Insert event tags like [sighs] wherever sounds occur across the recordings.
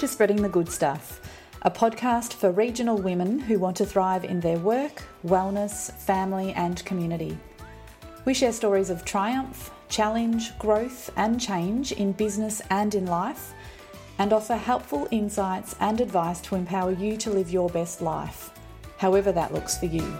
to Spreading the Good Stuff, a podcast for regional women who want to thrive in their work, wellness, family, and community. We share stories of triumph, challenge, growth, and change in business and in life, and offer helpful insights and advice to empower you to live your best life, however that looks for you.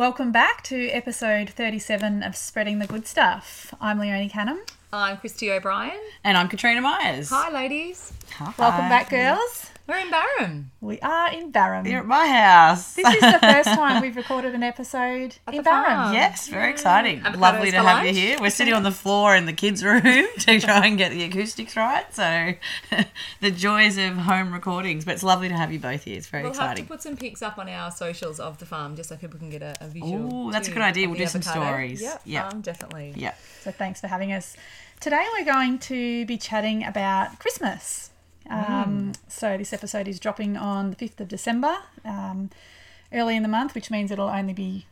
Welcome back to episode 37 of Spreading the Good Stuff. I'm Leonie Canham. I'm Christy O'Brien. And I'm Katrina Myers. Hi, ladies. Hi. Welcome back, girls. We're in Barham. We are in Barham. You're at my house. This is the first time [laughs] we've recorded an episode At in the Barham. farm. yes, very exciting. Avocados Lovely to for have you here. We're sitting on the floor in the kids' room [laughs] to try and get the acoustics right. So, [laughs] the joys of home recordings. But it's lovely to have you both here. It's very exciting. We'll have exciting. to put some pics up on our socials of the farm just so people can get a, a visual. Ooh, that's a too good idea. of We'll the do some avocado. stories. Yep, Yeah. definitely. Yeah. So thanks for having us. Today we're going to be chatting about Christmas. Um, So this episode is dropping on the 5th of December, um, early in the month, which means it'll only be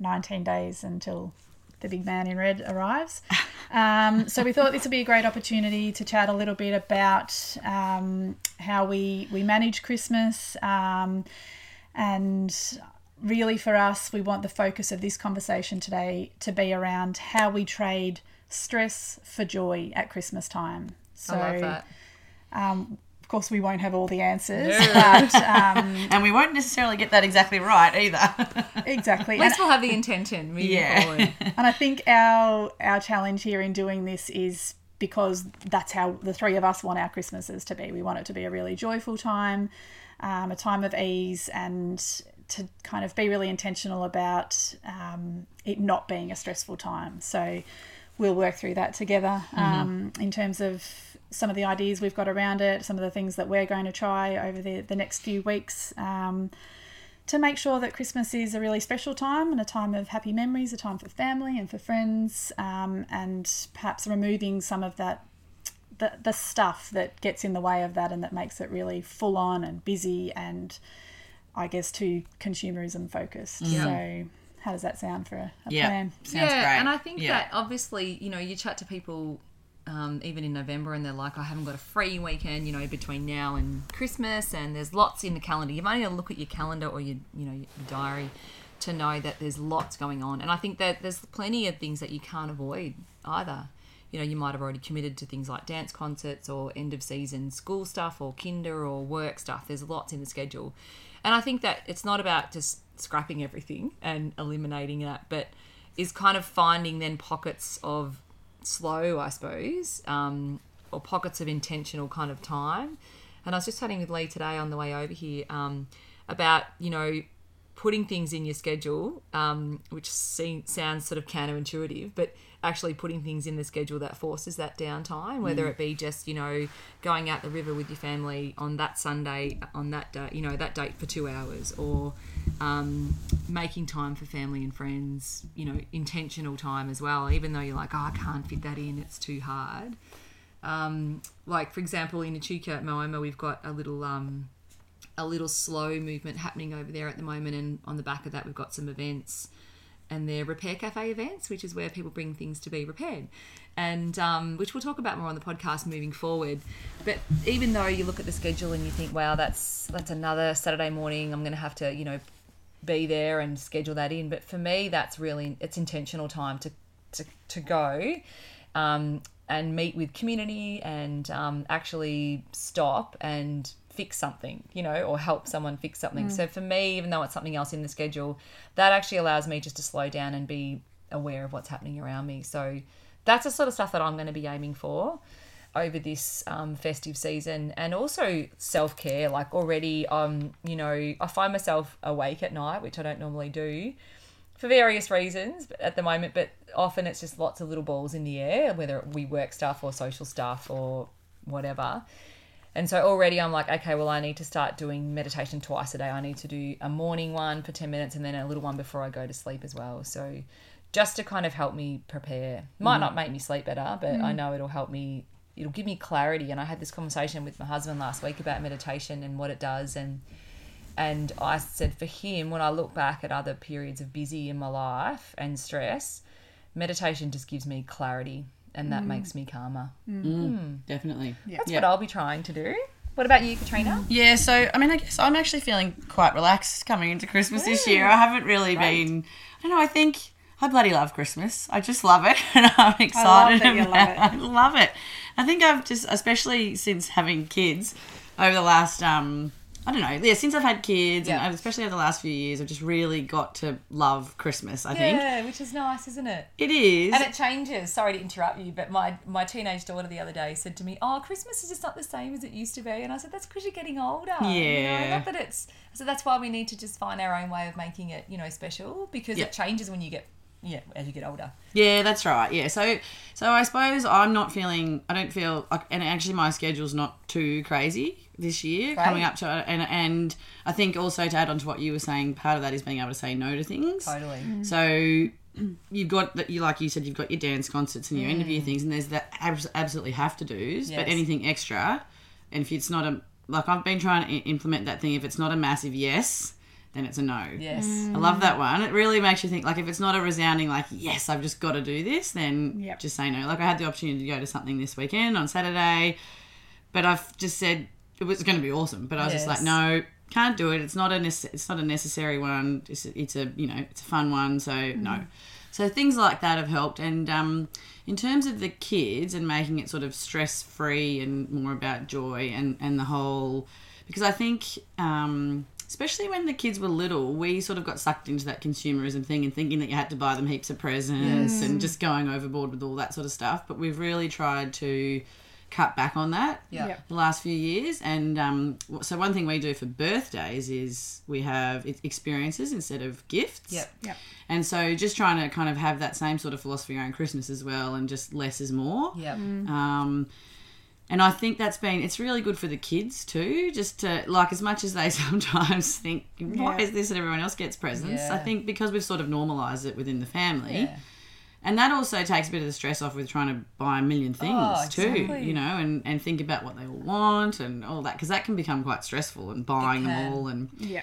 19 days until the big man in red arrives. [laughs] Um, so we thought this would be a great opportunity to chat a little bit about um, how we, we manage Christmas um, and really for us, we want the focus of this conversation today to be around how we trade stress for joy at Christmas time. So, I love that. Um, of course, we won't have all the answers, No. but [laughs] um, And we won't necessarily get that exactly right either. [laughs] exactly. At And, least we'll have the intention moving Yeah. forward. [laughs] and I think our our challenge here in doing this is because that's how the three of us want our Christmases to be. We want it to be a really joyful time, um, a time of ease, and to kind of be really intentional about um, it not being a stressful time. So we'll work through that together um, in terms of some of the ideas we've got around it, some of the things that we're going to try over the, the next few weeks. Um, to make sure that Christmas is a really special time and a time of happy memories, a time for family and for friends, um, and perhaps removing some of that the, the stuff that gets in the way of that and that makes it really full on and busy and I guess too consumerism focused. So how does that sound for a, a Yeah. plan? Sounds yeah, great. and I think Yeah. that obviously, you know, you chat to people um, even in November and they're like, I haven't got a free weekend, you know, between now and Christmas, and there's lots in the calendar. You've only got to look at your calendar or your, you know, your diary to know that there's lots going on. And I think that there's plenty of things that you can't avoid either. You know, you might have already committed to things like dance concerts or end of season school stuff or kinder or work stuff. There's lots in the schedule. And I think that it's not about just scrapping everything and eliminating that, but is kind of finding then pockets of slow, I suppose, um, or pockets of intentional kind of time. And I was just chatting with Lee today on the way over here um, about, you know, putting things in your schedule, um, which seems, sounds sort of counterintuitive, but actually putting things in the schedule that forces that downtime, whether it be just, you know, going out the river with your family on that Sunday, on that day, you know, that date for two hours, or um, making time for family and friends, you know, intentional time as well, even though you're like, oh, I can't fit that in, it's too hard. Um, like, for example, in Echuca at Moama, we've got a little. Um, a little slow movement happening over there at the moment, and on the back of that, we've got some events, and they're repair cafe events, which is where people bring things to be repaired, and um, which we'll talk about more on the podcast moving forward. But even though you look at the schedule and you think, wow, that's that's another Saturday morning, I'm going to have to, you know, be there and schedule that in. But for me, that's really it's intentional time to to, to go. Um, and meet with community and um, actually stop and fix something, you know, or help someone fix something. So for me, even though it's something else in the schedule, that actually allows me just to slow down and be aware of what's happening around me. So that's the sort of stuff that I'm going to be aiming for over this um, festive season and also self-care like already um you know i find myself awake at night which i don't normally do for various reasons at the moment, but often it's just lots of little balls in the air, whether we work stuff or social stuff or whatever. And so already I'm like, okay, well, I need to start doing meditation twice a day. I need to do a morning one for 10 minutes and then a little one before I go to sleep as well. So just to kind of help me prepare. Might not make me sleep better, but I mm. know it'll help me, it'll give me clarity. And I had this conversation with my husband last week about meditation and what it does. And and I said for him, when I look back at other periods of busy in my life and stress, meditation just gives me clarity and that mm. makes me calmer. Mm. Mm, hmm. Definitely. That's Yeah. what I'll be trying to do. What about you, Katrina? Yeah, so I mean, I guess I'm actually feeling quite relaxed coming into Christmas this year. I haven't really been. I don't know. I think I bloody love Christmas. I just love it, [laughs] and I'm excited. that you love about- it. [laughs] I love it. I think I've just, especially since having kids over the last, um, I don't know, yeah, since I've had kids, Yeah. and especially over the last few years, I've just really got to love Christmas. I think Yeah, which is nice, isn't it? it is. And it changes. Sorry to interrupt you, but my, my teenage daughter the other day said to me, "Oh, Christmas is just not the same as it used to be." And I said, "That's because you're getting older." You know, Yeah. not that it's. So that's why we need to just find our own way of making it, you know, special because Yeah. it changes when you get, yeah, as you get older. Yeah, that's right. Yeah, so so I suppose I'm not feeling. I don't feel like, and actually my schedule's not too crazy this year Right. coming up to and and I think also to add on to what you were saying, part of that is being able to say no to things. Totally. Mm. So [clears throat] you've got that you like you said you've got your dance concerts and your mm. interview things and there's that abs- absolutely have to do's but anything extra and if it's not a like I've been trying to i- implement that thing if it's not a massive yes then it's a no Yes. Mm. I love that one. It really makes you think. Like, if it's not a resounding, like, yes, I've just got to do this, then Yep. just say no. Like, I had the opportunity to go to something this weekend on Saturday, but I've just said it was going to be awesome. But I was just like, no, can't do it. It's not a nece- it's not a necessary one. It's a, it's a you know it's a fun one. So no. So things like that have helped. And um, in terms of the kids and making it sort of stress free and more about joy and and the whole because I think. Um, Especially when the kids were little, we sort of got sucked into that consumerism thing and thinking that you had to buy them heaps of presents and just going overboard with all that sort of stuff. But we've really tried to cut back on that Yeah. Yep. the last few years. And um, so one thing we do for birthdays is we have experiences instead of gifts. Yep. Yep. And so just trying to kind of have that same sort of philosophy around Christmas as well, and just less is more. Yep. Um, and I think that's been it's really good for the kids too. Just to like as much as they [laughs] sometimes think, why Yeah. is this and everyone else gets presents? I think because we've sort of normalised it within the family. Yeah. And that also takes a bit of the stress off with trying to buy a million things Oh, too, exactly. you know, and, and think about what they all want and all that, because that can become quite stressful and buying them all and yeah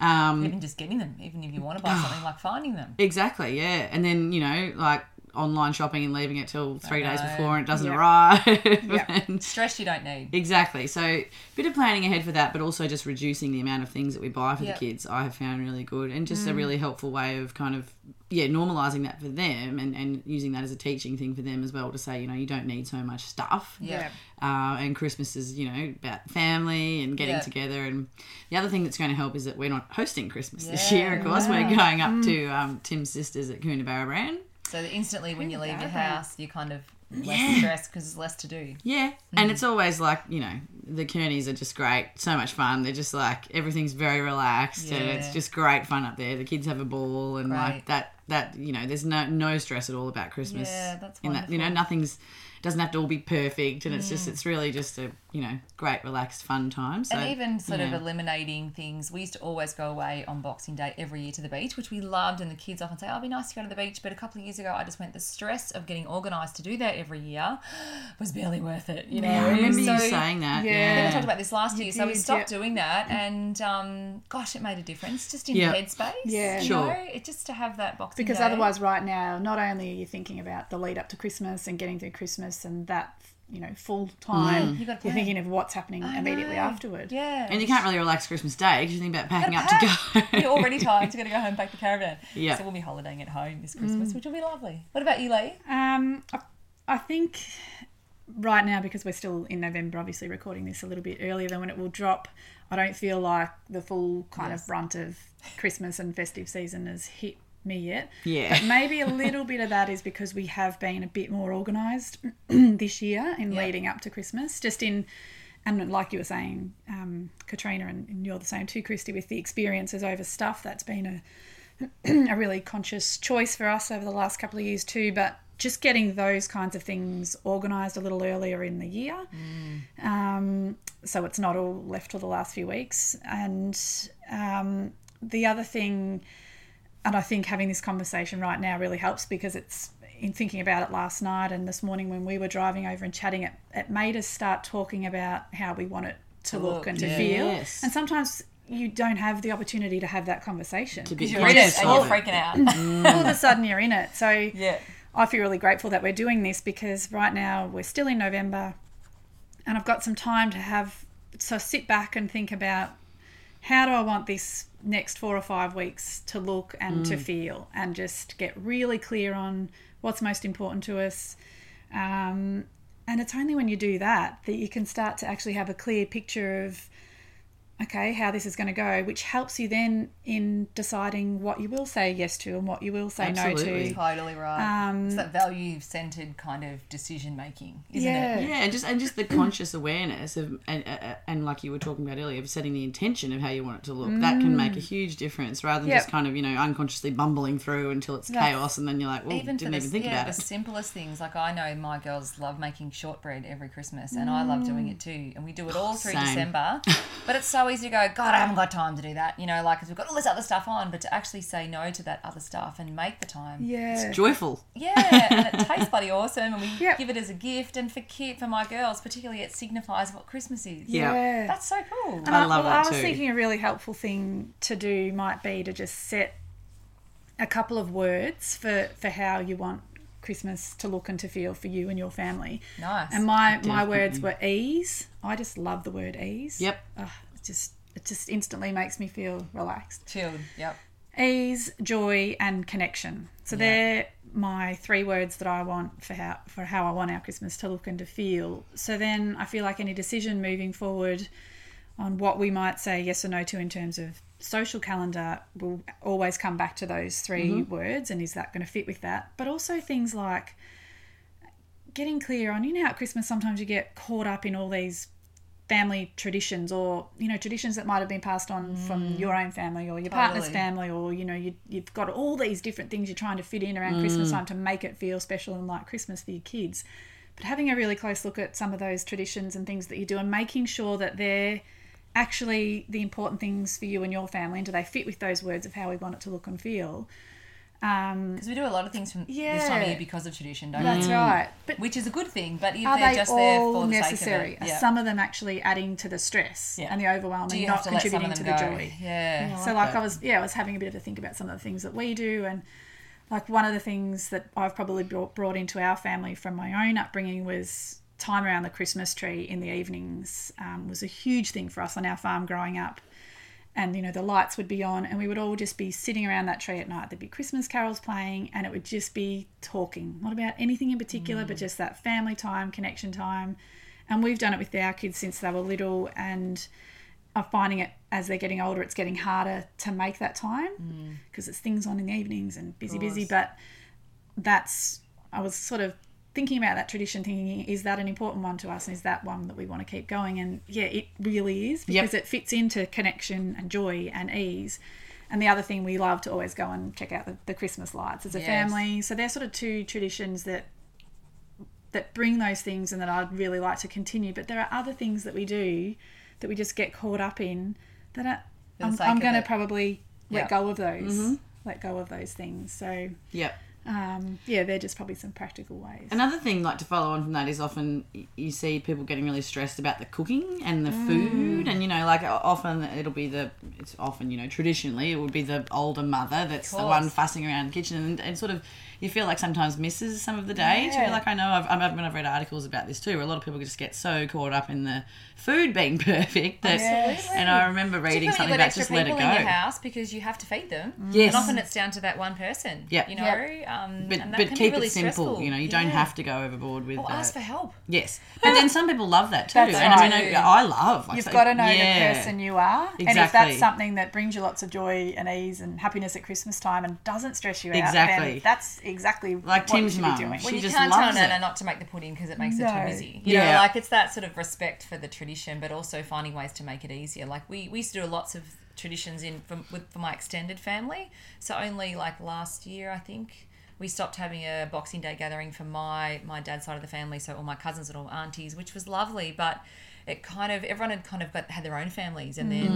um, Even just getting them, even if you want to buy [sighs] something like finding them. exactly, yeah. And then you know, like online shopping and leaving it till three days before and it doesn't Yeah. arrive. Yeah. and- [laughs] Stress you don't need. Exactly. So, a bit of planning ahead for that, but also just reducing the amount of things that we buy for Yep. the kids, I have found really good and just Mm. a really helpful way of kind of, yeah, normalizing that for them and, and using that as a teaching thing for them as well to say, you know, you don't need so much stuff. Yeah. Uh, and Christmas is, you know, about family and getting Yeah. together. And the other thing that's going to help is that we're not hosting Christmas this year, of course. We're going up to um, Tim's sisters at Coonabarabran. So that instantly when you leave your house, you're kind of less stressed because there's less to do. Yeah, mm. and it's always like you know the Kearneys are just great, so much fun. They're just like everything's very relaxed and it's just great fun up there. The kids have a ball and like that that you know there's no no stress at all about Christmas. Yeah, that's in that you know nothing's doesn't have to all be perfect and it's just it's really just a you know great relaxed fun time. So and even sort yeah. of eliminating things. We used to always go away on Boxing Day every year to the beach, which we loved. And the kids often say, "Oh, it'd be nice to go to the beach." But a couple of years ago, I just went. The stress of getting organised to do that every year was barely worth it. You know, Yeah, I remember you saying that. Yeah. I think Yeah, we talked about this last year, so we stopped yeah. doing that, and um, gosh, it made a difference just in Yeah. headspace. Yeah. you Sure. know? it just to have that boxing Because Day. otherwise, right now, not only are you thinking about the lead up to Christmas and getting through Christmas and that, you know, full time, You You're plan. thinking of what's happening I immediately know. afterward. yeah, and you can't really relax Christmas Day because you think about packing up Gotta go. [laughs] You're already [laughs] tired, so you're gonna go home pack the caravan. Yeah. So we'll be holidaying at home this Christmas, which will be lovely. What about you, Lee? Um, I, I think right now because we're still in November, obviously recording this a little bit earlier than when it will drop. I don't feel like the full kind Yes. of brunt of Christmas and festive season has hit me yet. Yeah. But maybe a little bit of that is because we have been a bit more organised [clears throat] this year in leading up to Christmas. Just in, and like you were saying, um, Katrina, and, and you're the same too, Christy, with the experiences over stuff. That's been a [clears throat] a really conscious choice for us over the last couple of years too. But just getting those kinds of things organised a little earlier in the year, um, so it's not all left for the last few weeks. And um, the other thing, and I think having this conversation right now really helps because it's in thinking about it last night and this morning when we were driving over and chatting, it, it made us start talking about how we want it to look, look, and to yeah. feel. Yes. And sometimes you don't have the opportunity to have that conversation. because You're in it and you're freaking out. [laughs] all of a sudden you're in it. So yeah. I feel really grateful that we're doing this because right now we're still in November and I've got some time to have so sit back and think about how do I want this next four or five weeks to look and to feel and just get really clear on what's most important to us. Um, and it's only when you do that that you can start to actually have a clear picture of okay how this is going to go which helps you then in deciding what you will say yes to and what you will say no Absolutely. to Totally right. Um, it's that value centered kind of decision making, isn't Yeah. it? Yeah, and just and just the conscious awareness of and, uh, and like you were talking about earlier, of setting the intention of how you want it to look. That can make a huge difference, rather than Yep. just kind of you know unconsciously bumbling through until it's That's- chaos, and then you're like, well, even didn't the, even think yeah, about the it. simplest things. Like I know my girls love making shortbread every Christmas, and I love doing it too. And we do it all through Same. December. [laughs] But it's so easy to go, God, I haven't got time to do that. You know, like, because we've got all this other stuff on, but to actually say no to that other stuff and make the time. yeah Joyful. Yeah, and it [laughs] tastes bloody awesome, and we Yep. give it as a gift. And for kid, for my girls, particularly, it signifies what Christmas is. Yeah. That's so cool. And I love well, that I was too. thinking a really helpful thing to do might be to just set a couple of words for, for how you want Christmas to look and to feel for you and your family. Nice. And my, my words were ease. I just love the word ease. Yep. Ugh, it just it just instantly makes me feel relaxed. Chilled. Yep. Ease, joy, and connection. So they're my three words that I want for how for how I want our Christmas to look and to feel. So then I feel like any decision moving forward on what we might say yes or no to in terms of social calendar will always come back to those 3 mm-hmm. words and is that going to fit with that? But also things like getting clear on you know how at Christmas sometimes you get caught up in all these family traditions or you know traditions that might have been passed on from mm. your own family or your partner's Totally. family or you know you, you've got all these different things you're trying to fit in around christmas mm. time to make it feel special and like christmas for your kids. But having a really close look at some of those traditions and things that you do and making sure that they're actually the important things for you and your family and do they fit with those words of how we want it to look and feel um, Because we do a lot of things from this time of year because of tradition, don't that's we? right but Which is a good thing, but if are they're they just there all for the necessary? sake of it, yeah. some of them actually adding to the stress Yeah. and the overwhelm and not to contributing to the go? joy? Yeah. so like that. I was yeah I was having a bit of a think about some of the things that we do and like one of the things that I've probably brought, brought into our family from my own upbringing was time around the Christmas tree in the evenings um, was a huge thing for us on our farm growing up and you know the lights would be on and we would all just be sitting around that tree at night. There'd be christmas carols playing and it would just be talking. Not about anything in particular but mm. just that family time connection time. And we've done it with our kids since they were little and i'm finding it as they're getting older it's getting harder to make that time mm. because it's things on in the evenings and busy busy. But that's i was sort of thinking about that tradition thinking is that an important one to us and is that one that we want to keep going? And yeah it really is Yep. because it fits into connection and joy and ease. And the other thing we love to always go and check out the, the christmas lights as a Yes. family. So they're sort of two traditions that that bring those things and that i'd really like to continue. But there are other things that we do that we just get caught up in that are, i'm, I'm going to probably let go of those let go of those things. So Yep. Um, yeah, they're just probably some practical ways. Another thing, like to follow on from that, is often you see people getting really stressed about the cooking and the Mm. food, and you know, like often it'll be the it's often you know traditionally it would be the older mother that's the one fussing around the kitchen, and, and sort of you feel like sometimes misses some of the days. Yeah. You're like I know I've, I've when I've read articles about this too, where a lot of people just get so caught up in the food being [laughs] perfect that, Absolutely. and I remember reading something you've about just let it go. in your house because you have to feed them. Yes. And often it's down to that one person. Yep. You know, Yep. um, But, and that but can keep be really it simple. stressful. You know, you don't Yeah. have to go overboard with. Or uh, ask for help. Yes, but then some people love that too, That's and I mean, right. I, I love. Like, You've so- got to know yeah. the person you are, and if that's something that brings you lots of joy and ease and happiness at Christmas time and doesn't stress you out, Exactly. then that's exactly Like what Tim's you should mum. be doing. She Well, you just can't tell loves Nana it. not to make the pudding because it makes it too busy. You Yeah. know, like it's that sort of respect for the tradition, but also finding ways to make it easier. Like we, we used to do lots of traditions in for, with, for my extended family. So only like last year, I think, we stopped having a Boxing Day gathering for my my dad's side of the family. So all my cousins and all aunties, which was lovely, but. It kind of everyone had kind of got had their own families and then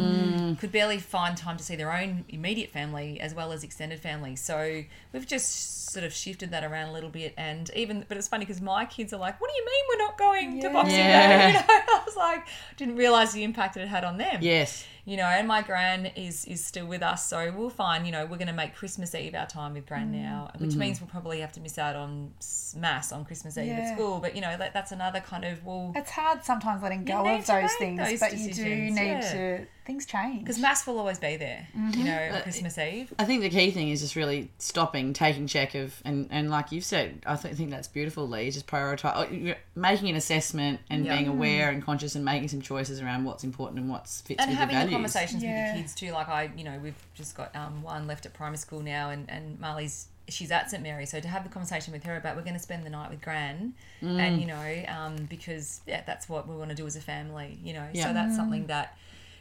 Mm. could barely find time to see their own immediate family as well as extended family. So we've just sort of shifted that around a little bit. And even, but it's funny because my kids are like, "What do you mean we're not going to Boxing Yeah. Day?" [laughs] You know, I was like, didn't realize the impact it had on them Yes. You know, and my gran is is still with us, so we'll find, you know, we're going to make Christmas Eve our time with gran now, which Mm-hmm. means we'll probably have to miss out on mass on Christmas Eve Yeah. at school. But you know, that, that's another kind of well, It's hard sometimes letting go of those things, those but you do need yeah. to. Things change. because mass will always be there, Mm-hmm. you know, on Christmas Eve. I think the key thing is just really stopping, taking check of, and, and like you've said, I th- think that's beautiful, Lee. Just prioritize, making an assessment and Yeah. being aware and conscious and making some choices around what's important and what's fits And with having your the values. conversations Yeah. with the kids too. Like I, you know, we've just got um, one left at primary school now, and and Marley's she's at St Mary, so to have the conversation with her about we're going to spend the night with Gran, Mm. and you know, um, because yeah, that's what we want to do as a family, you know. Yeah. So that's something that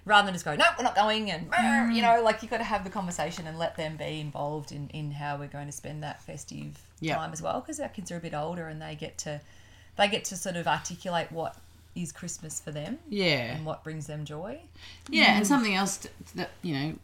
rather than just go, no, we're not going, and Mm. you know, like you've got to have the conversation and let them be involved in in how we're going to spend that festive Yeah. time as well, because our kids are a bit older and they get to they get to sort of articulate what is Christmas for them Yeah. and what brings them joy. Yeah, and something else that you know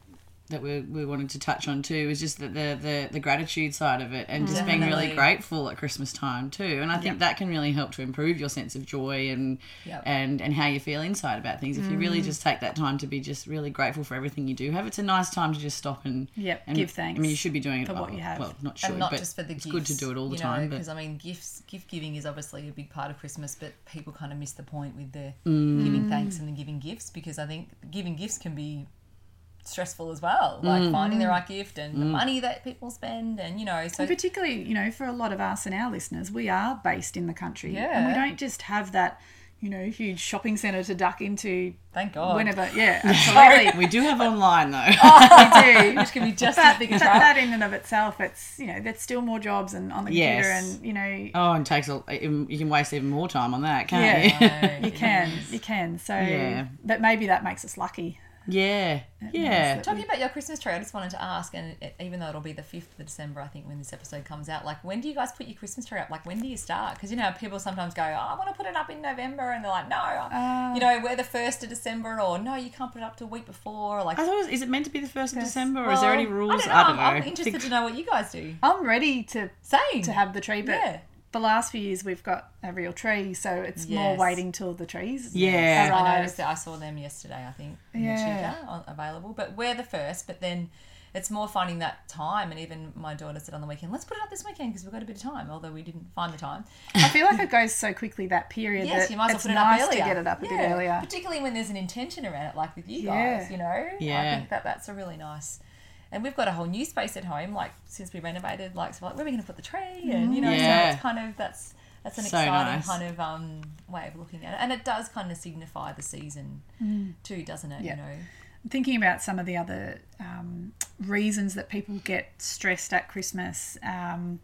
that we, we wanted to touch on too is just that the, the the gratitude side of it and just being really grateful at Christmas time too. And I think that can really help to improve your sense of joy and Yep. and and how you feel inside about things. If you really Mm. just take that time to be just really grateful for everything you do have, it's a nice time to just stop and Yep, and, give thanks I mean, you should be doing it for what you have. Well, not sure, and not but just for the it's gifts. good to do it all the you time. Because I mean, gifts, gift giving is obviously a big part of Christmas, but people kind of miss the point with the Mm. giving thanks and the giving gifts because I think giving gifts can be stressful as well. Like Mm. finding the right gift and the money that people spend, and you know, so And particularly, you know, for a lot of us and our listeners, we are based in the country. yeah. And we don't just have that, you know, huge shopping centre to duck into thank God, whenever. Yeah, [laughs] absolutely. we do have online though. [laughs] we do. [laughs] which can be just But as big a that, that in and of itself, it's, you know, there's still more jobs and on the computer and, you know, Oh, and takes a, you can waste even more time on that, can't Yeah. you? You can. is. You can. So, Yeah. but maybe that makes us lucky. Yeah, yeah. Talking about your Christmas tree, I just wanted to ask, and it, even though it'll be the 5th of December, I think, when this episode comes out, like, when do you guys put your Christmas tree up? Like, when do you start? Because, you know, people sometimes go, oh, I want to put it up in November, and they're like, no, Uh, you know, we're the 1st of December, or no, you can't put it up till a week before, or like, I thought, it was, is it meant to be the first of December, or is there any rules? I don't know. I'm, I'm I interested to know what you guys do. I'm ready to say to have the tree, but Yeah. The last few years we've got a real tree, so it's more waiting till the trees. Yeah. I noticed that I saw them yesterday, I think, in Yeah. the Chuka on- available. But we're the first, but then it's more finding that time. And even my daughter said on the weekend, let's put it up this weekend because we've got a bit of time, although we didn't find the time. I feel like it goes so quickly that period Yes, that you might as well put it nice up earlier. to get it up a bit earlier. Particularly when there's an intention around it, like with you Yeah. guys, you know? I think that that's a really nice. And we've got a whole new space at home, like since we renovated, like, so like where are we going to put the tree? And, you know, Yeah. so it's kind of, that's that's an So exciting nice. kind of um, way of looking at it. And it does kind of signify the season too, doesn't it? Yeah. You know? thinking about some of the other um, reasons that people get stressed at Christmas, um,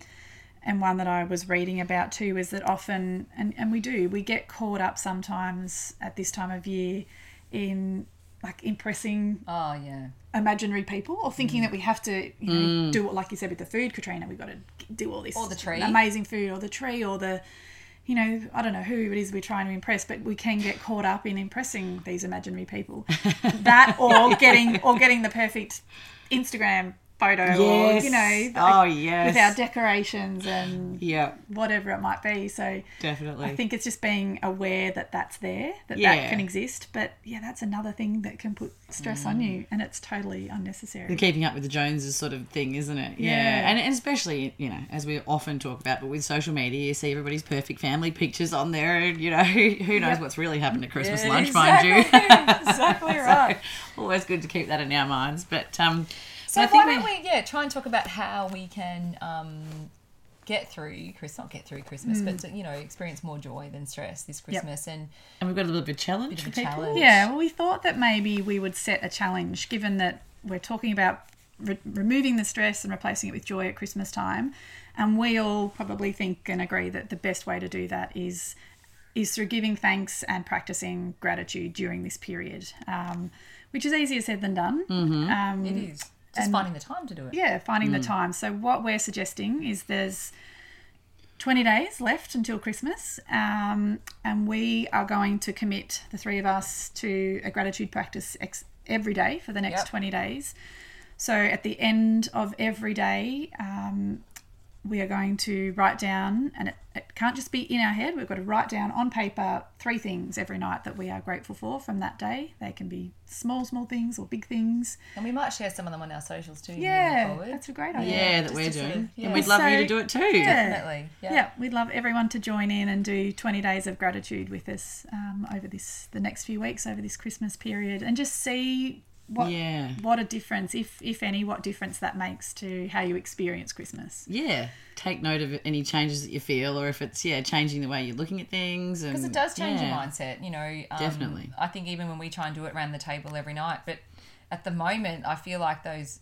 and one that I was reading about too is that often, and, and we do, we get caught up sometimes at this time of year in like impressing Oh, yeah. imaginary people or Mm. thinking that we have to you know do what like you said with the food katrina we've got to do all this Or the tree. amazing food or the tree or the you know i don't know who it is we're trying to impress but we can get caught up in impressing these imaginary people [laughs] that or getting or getting the perfect instagram photo or you know Oh, yes. with our decorations and Yeah, whatever it might be so definitely. I think it's just being aware that that's there, that Yeah. that can exist. But yeah, that's another thing that can put stress on you, and it's totally unnecessary. the keeping up with the Joneses sort of thing, isn't it? Yeah. Yeah. And, and especially, you know, as we often talk about, but with social media, you see everybody's perfect family pictures on there, and, you know, who, [laughs] who knows what's really happened at Christmas Yeah, lunch, mind you. exactly [laughs] right. So, always good to keep that in our minds. But, um, So I why don't we, yeah, try and talk about how we can um, get through Chris, not get through Christmas, but to, you know, experience more joy than stress this Christmas. And and we've got a little bit of a challenge Bit for a people. challenge. Yeah, well, we thought that maybe we would set a challenge, given that we're talking about re- removing the stress and replacing it with joy at Christmas time, and we all probably think and agree that the best way to do that is is through giving thanks and practicing gratitude during this period, um, which is easier said than done. Um, it is just and- finding the time to do it. yeah, finding the time. So what we're suggesting is there's 20 days left until Christmas, um, and we are going to commit the three of us to a gratitude practice ex- every day for the next Yep. 20 days. So at the end of every day, um, we are going to write down, and it, it can't just be in our head, we've got to write down on paper three things every night that we are grateful for from that day. They can be small, small things or big things. And we might share some of them on our socials too. Yeah, that's a great idea. Yeah, that just we're to sort doing. of- yeah. And we'd love you to do it too. Yeah. Definitely. Yeah. Yeah, we'd love everyone to join in and do 20 days of gratitude with us um, over this the next few weeks over this Christmas period and just see what Yeah. what a difference if if any what difference that makes to how you experience Christmas. Yeah. Take note of any changes that you feel, or if it's yeah changing the way you're looking at things. Because it does change your mindset, you know. Um, Definitely. I think even when we try and do it around the table every night, but at the moment, I feel like those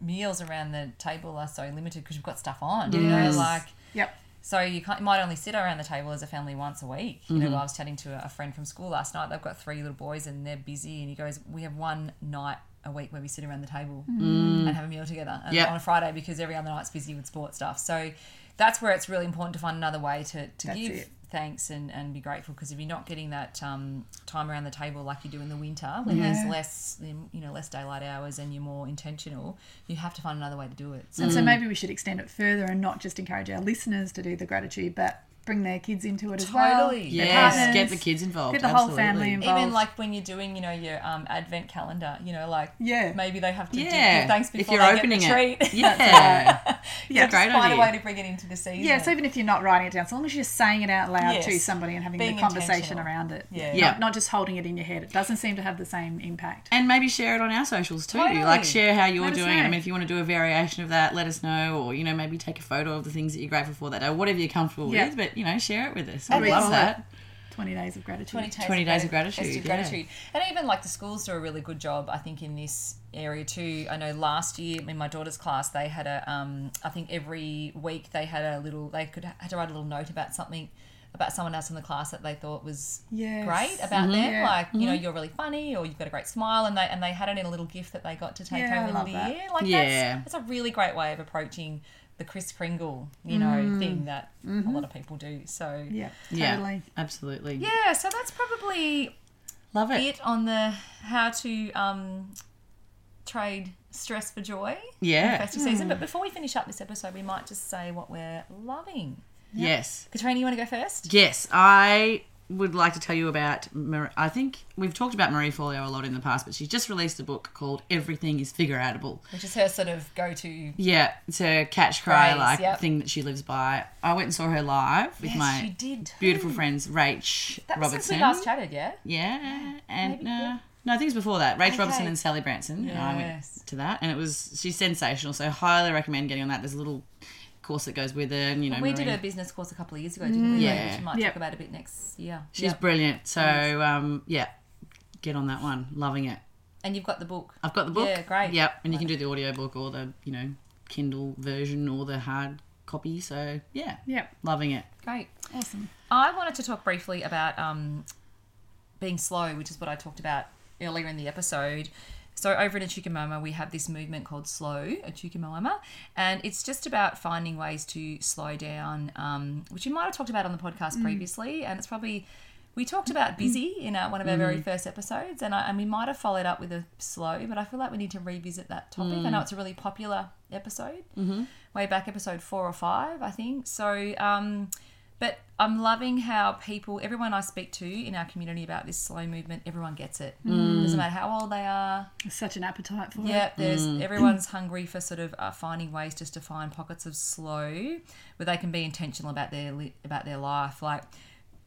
meals around the table are so limited because you've got stuff on. You know, like Yep. So you can't, you might only sit around the table as a family once a week. You Mm-hmm. know, I was chatting to a friend from school last night. They've got three little boys and they're busy, and he goes, "We have one night." A week where we sit around the table and have a meal together Mm. Yep. on a Friday because every other night's busy with sports stuff. So that's where it's really important to find another way to, to That's give it. Thanks and, and be grateful because if you're not getting that um, time around the table like you do in the winter when there's less you know less daylight hours and you're more intentional you have to find another way to do it. So And so maybe we should extend it further and not just encourage our listeners to do the gratitude, but bring their kids into it as well. Totally. their Yes, partners, get the kids involved. Get the whole absolutely. family involved. even like when you're doing you know your um, advent calendar you know like Yeah. maybe they have to do Yeah, give thanks if before you're they opening get the it. treat Yeah, [laughs] [laughs] Yeah. great find idea. a way to bring it into the season Yeah, so even if you're not writing it down, so long as you're saying it out loud to Yes. somebody and having Being the conversation intentional. around it. Yeah. Yeah. Not, not just holding it in your head. It doesn't seem to have the same impact. and maybe share it on our socials too. Totally. Like share how you're Let us doing it. I mean, if you want to do a variation of that, let us know, or you know, maybe take a photo of the things that you're grateful for that day, whatever you're comfortable Yeah. with. But you know, share it with us. And We it's love like- that. 20 days of gratitude. 20 days, 20 days of grati- gratitude, days of yeah. gratitude. And even like the schools do a really good job, I think, in this area too. I know last year in my daughter's class, they had a, um, I think every week they had a little, they could had to write a little note about something about someone else in the class that they thought was Yes. great about them. Yeah. Like, you know, you're really funny or you've got a great smile and they and they had it in a little gift that they got to take Yeah, home in the that. year. Like Yeah. that's that's a really great way of approaching the Chris Kringle, you know, mm. thing that a mm-hmm. lot of people do. So Yeah, Yeah, absolutely. yeah, so that's probably Love it. it on the how to um, trade stress for joy in Yeah. festive season. Hmm. But before we finish up this episode, we might just say what we're loving. Yes. Katrina, you want to go first? Yes, I would like to tell you about. I think we've talked about Marie Forleo a lot in the past, but she's just released a book called Everything Is Figureoutable. Which is her sort of go to. Yeah, it's a catch cry Phrase, like yep. thing that she lives by. I went and saw her live with Yes, my beautiful friends Rach That was since Robertson. we last chatted, yeah. Yeah, and Maybe, uh, yeah. no, I think it before that. Rach Okay. Robertson and Sally Branson. And I went Yes. to that, and it was she's sensational. So highly recommend getting on that. There's a little course that goes with it, and you know, We did a business course a couple of years ago, didn't we? Yeah. Which we might Yep. talk about a bit next year. She's Yep. brilliant. So um, yeah, get on that one. Loving it. And you've got the book. I've got the book. Yeah, great. Yep, and you can do the audio book or the you know Kindle version or the hard copy. So yeah, Yeah, loving it. Great. awesome. I wanted to talk briefly about um, being slow, which is what I talked about earlier in the episode. So over at Echuca-Moama, we have this movement called Slow Echuca-Moama, and it's just about finding ways to slow down, um, which you might have talked about on the podcast previously, and it's probably we talked about busy in our, one of our very first episodes, and, I, and we might have followed up with a slow, but I feel like we need to revisit that topic. I know it's a really popular episode, mm-hmm. way back episode four or five, I think. So, um, but I'm loving how people, everyone I speak to in our community about this slow movement, everyone gets it. Doesn't matter how old they are. There's such an appetite for Yeah, it. there's everyone's hungry for sort of uh, finding ways just to find pockets of slow where they can be intentional about their li- about their life. Like,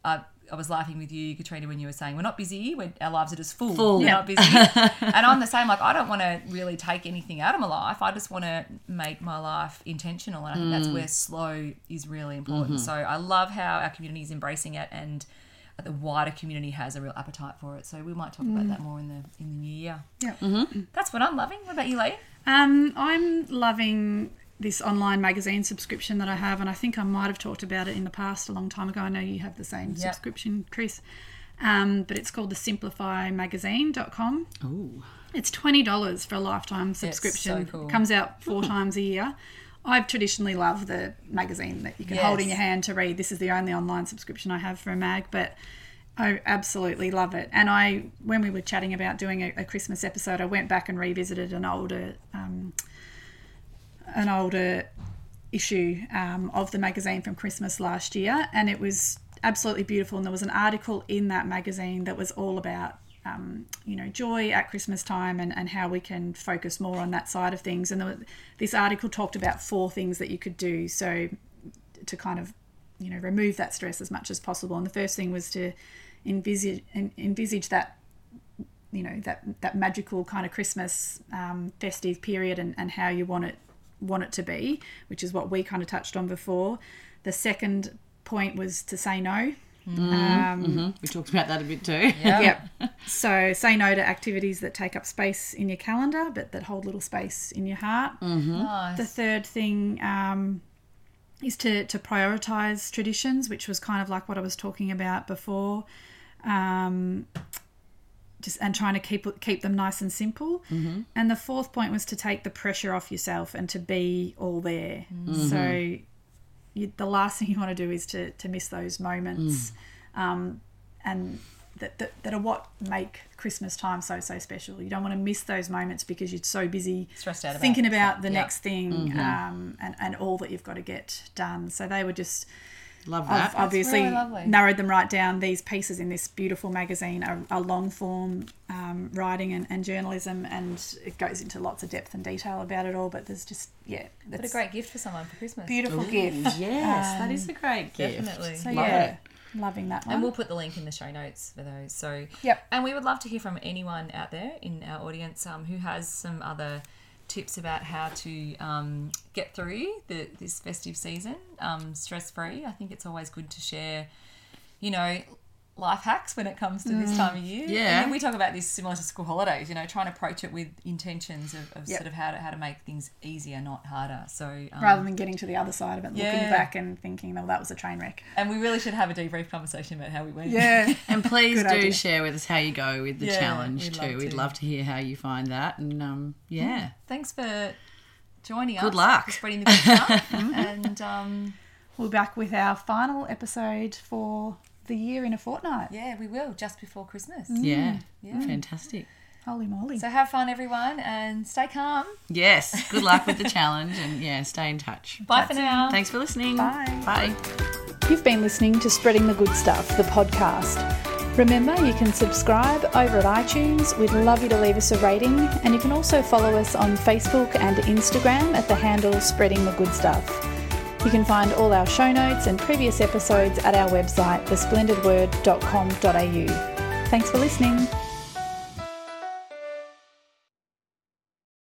uh, I was laughing with you, Katrina, when you were saying we're not busy. We're, our lives are just full. Full. We're Yeah. not busy. [laughs] and I'm the same. Like, I don't want to really take anything out of my life. I just want to make my life intentional, and I think that's mm. where slow is really important. Mm-hmm. So I love how our community is embracing it, and the wider community has a real appetite for it. So we might talk about mm. that more in the in the new year. Yeah. Mm-hmm. That's what I'm loving. What about you, Lee? Um, I'm loving this online magazine subscription that I have, and I think I might have talked about it in the past a long time ago. I know you have the same Yep. subscription, Chris. Um, but it's called the simplifymagazine.com. Ooh. It's twenty dollars for a lifetime subscription. so cool. It comes out four times a year. I've traditionally loved the magazine that you can hold in your hand to read. This is the only online subscription I have for a mag, but I absolutely love it. And I, when we were chatting about doing a, a Christmas episode, I went back and revisited an older, um, an older issue um, of the magazine from Christmas last year, and it was absolutely beautiful. And there was an article in that magazine that was all about, um, you know, joy at Christmas time and, and how we can focus more on that side of things. And was, this article talked about four things that you could do. So to kind of, you know, remove that stress as much as possible. And the first thing was to envisage envisage that you know that that magical kind of Christmas um, festive period and, and how you want it want it to be, which is what we kind of touched on before. The second point was to say no. Um, We talked about that a bit too. Yep. So say no to activities that take up space in your calendar, but that hold little space in your heart. Nice. The third thing um, is to, to prioritize traditions, which was kind of like what I was talking about before. Um, just and trying to keep keep them nice and simple. Mm-hmm. And the fourth point was to take the pressure off yourself and to be all there. So you, the last thing you want to do is to to miss those moments, um, and that, that that are what make Christmas time so so special. You don't want to miss those moments because you're so busy Stressed out about thinking about the Yeah. next thing um, and and all that you've got to get done. So they were just. Love I've that. obviously really narrowed them right down. These pieces in this beautiful magazine are, are long form um, writing and, and journalism, and it goes into lots of depth and detail about it all. But there's just yeah, What a great gift for someone for Christmas. beautiful Ooh, gift. Yes, that is a great gift. Definitely. So Love yeah, it. loving that one. And we'll put the link in the show notes for those. So, Yep. And we would love to hear from anyone out there in our audience um, who has some other tips about how to um, get through the, this festive season um, stress free. I think it's always good to share, you know, life hacks when it comes to this time of year. Mm. Yeah. And then we talk about this similar to school holidays, you know, trying to approach it with intentions of, of Yep. sort of how to, how to make things easier, not harder. So, um, Rather than getting to the other side of it, looking back and thinking, "Oh, that was a train wreck." and we really should have a debrief conversation about how we went. Yeah, [laughs] And please do idea. share with us how you go with the Yeah, challenge we'd too. We'd to. love to hear how you find that. And um, yeah, thanks for joining us. Good luck. spreading the good stuff. [laughs] and um, we'll be back with our final episode for the year in a fortnight. yeah, we will just before Christmas. Mm. yeah, Yeah. fantastic. Holy moly! So have fun, everyone, and stay calm. Yes, good luck with the [laughs] challenge, and yeah, stay in touch. Bye for now. Thanks for listening. Bye. Bye. You've been listening to Spreading the Good Stuff, the podcast. Remember, you can subscribe over at iTunes. We'd love you to leave us a rating, and you can also follow us on Facebook and Instagram at the handle Spreading the Good Stuff. You can find all our show notes and previous episodes at our website, thesplendidword.com.au. Thanks for listening.